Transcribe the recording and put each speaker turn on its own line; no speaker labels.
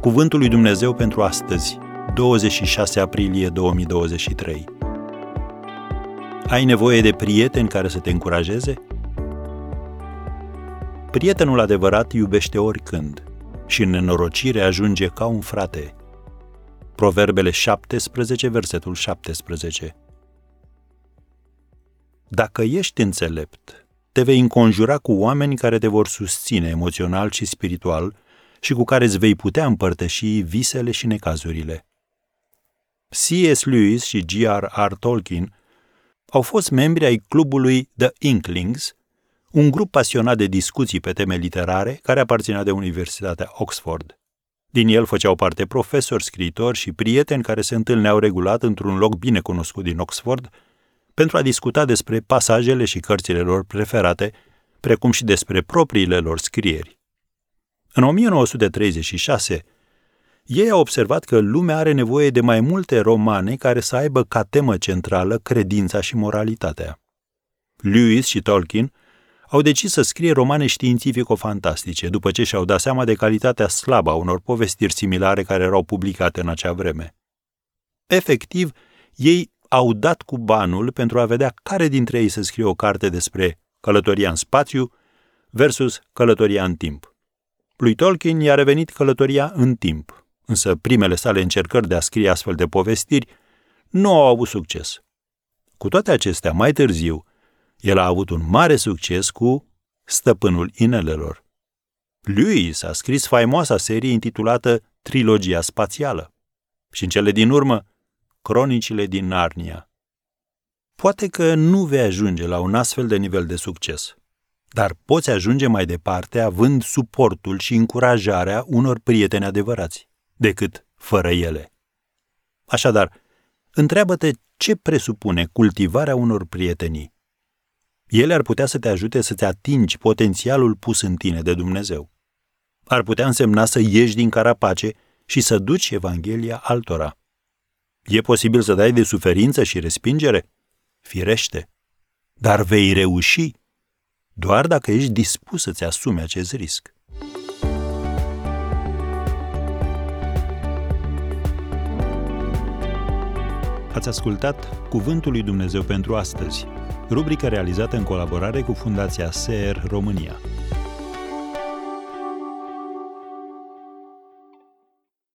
Cuvântul lui Dumnezeu pentru astăzi, 26 aprilie 2023. Ai nevoie de prieteni care să te încurajeze? Prietenul adevărat iubește oricând și în nenorocire ajunge ca un frate. Proverbele 17, versetul 17. Dacă ești înțelept, te vei înconjura cu oameni care te vor susține emoțional și spiritual și cu care îți vei putea împărtăși visele și necazurile. C.S. Lewis și G.R.R. Tolkien au fost membri ai clubului The Inklings, un grup pasionat de discuții pe teme literare care aparținea de Universitatea Oxford. Din el făceau parte profesori, scriitori și prieteni care se întâlneau regulat într-un loc bine cunoscut din Oxford pentru a discuta despre pasajele și cărțile lor preferate, precum și despre propriile lor scrieri. În 1936, ei au observat că lumea are nevoie de mai multe romane care să aibă ca temă centrală credința și moralitatea. Lewis și Tolkien au decis să scrie romane științifico-fantastice, după ce și-au dat seama de calitatea slabă a unor povestiri similare care erau publicate în acea vreme. Efectiv, ei au dat cu banul pentru a vedea care dintre ei să scrie o carte despre călătoria în spațiu versus călătoria în timp. Lui Tolkien i-a revenit călătoria în timp, însă primele sale încercări de a scrie astfel de povestiri nu au avut succes. Cu toate acestea, mai târziu, el a avut un mare succes cu Stăpânul Inelelor. Lewis a scris faimoasa serie intitulată Trilogia Spațială și în cele din urmă Cronicile din Narnia. Poate că nu vei ajunge la un astfel de nivel de succes, dar poți ajunge mai departe având suportul și încurajarea unor prieteni adevărați, decât fără ele. Așadar, întreabă-te ce presupune cultivarea unor prietenii. Ele ar putea să te ajute să-ți atingi potențialul pus în tine de Dumnezeu. Ar putea însemna să ieși din carapace și să duci Evanghelia altora. E posibil să dai de suferință și respingere? Firește. Dar vei reuși doar dacă ești dispus să-ți asumi acest risc. Ați ascultat Cuvântul lui Dumnezeu pentru astăzi, rubrica realizată în colaborare cu Fundația SER România.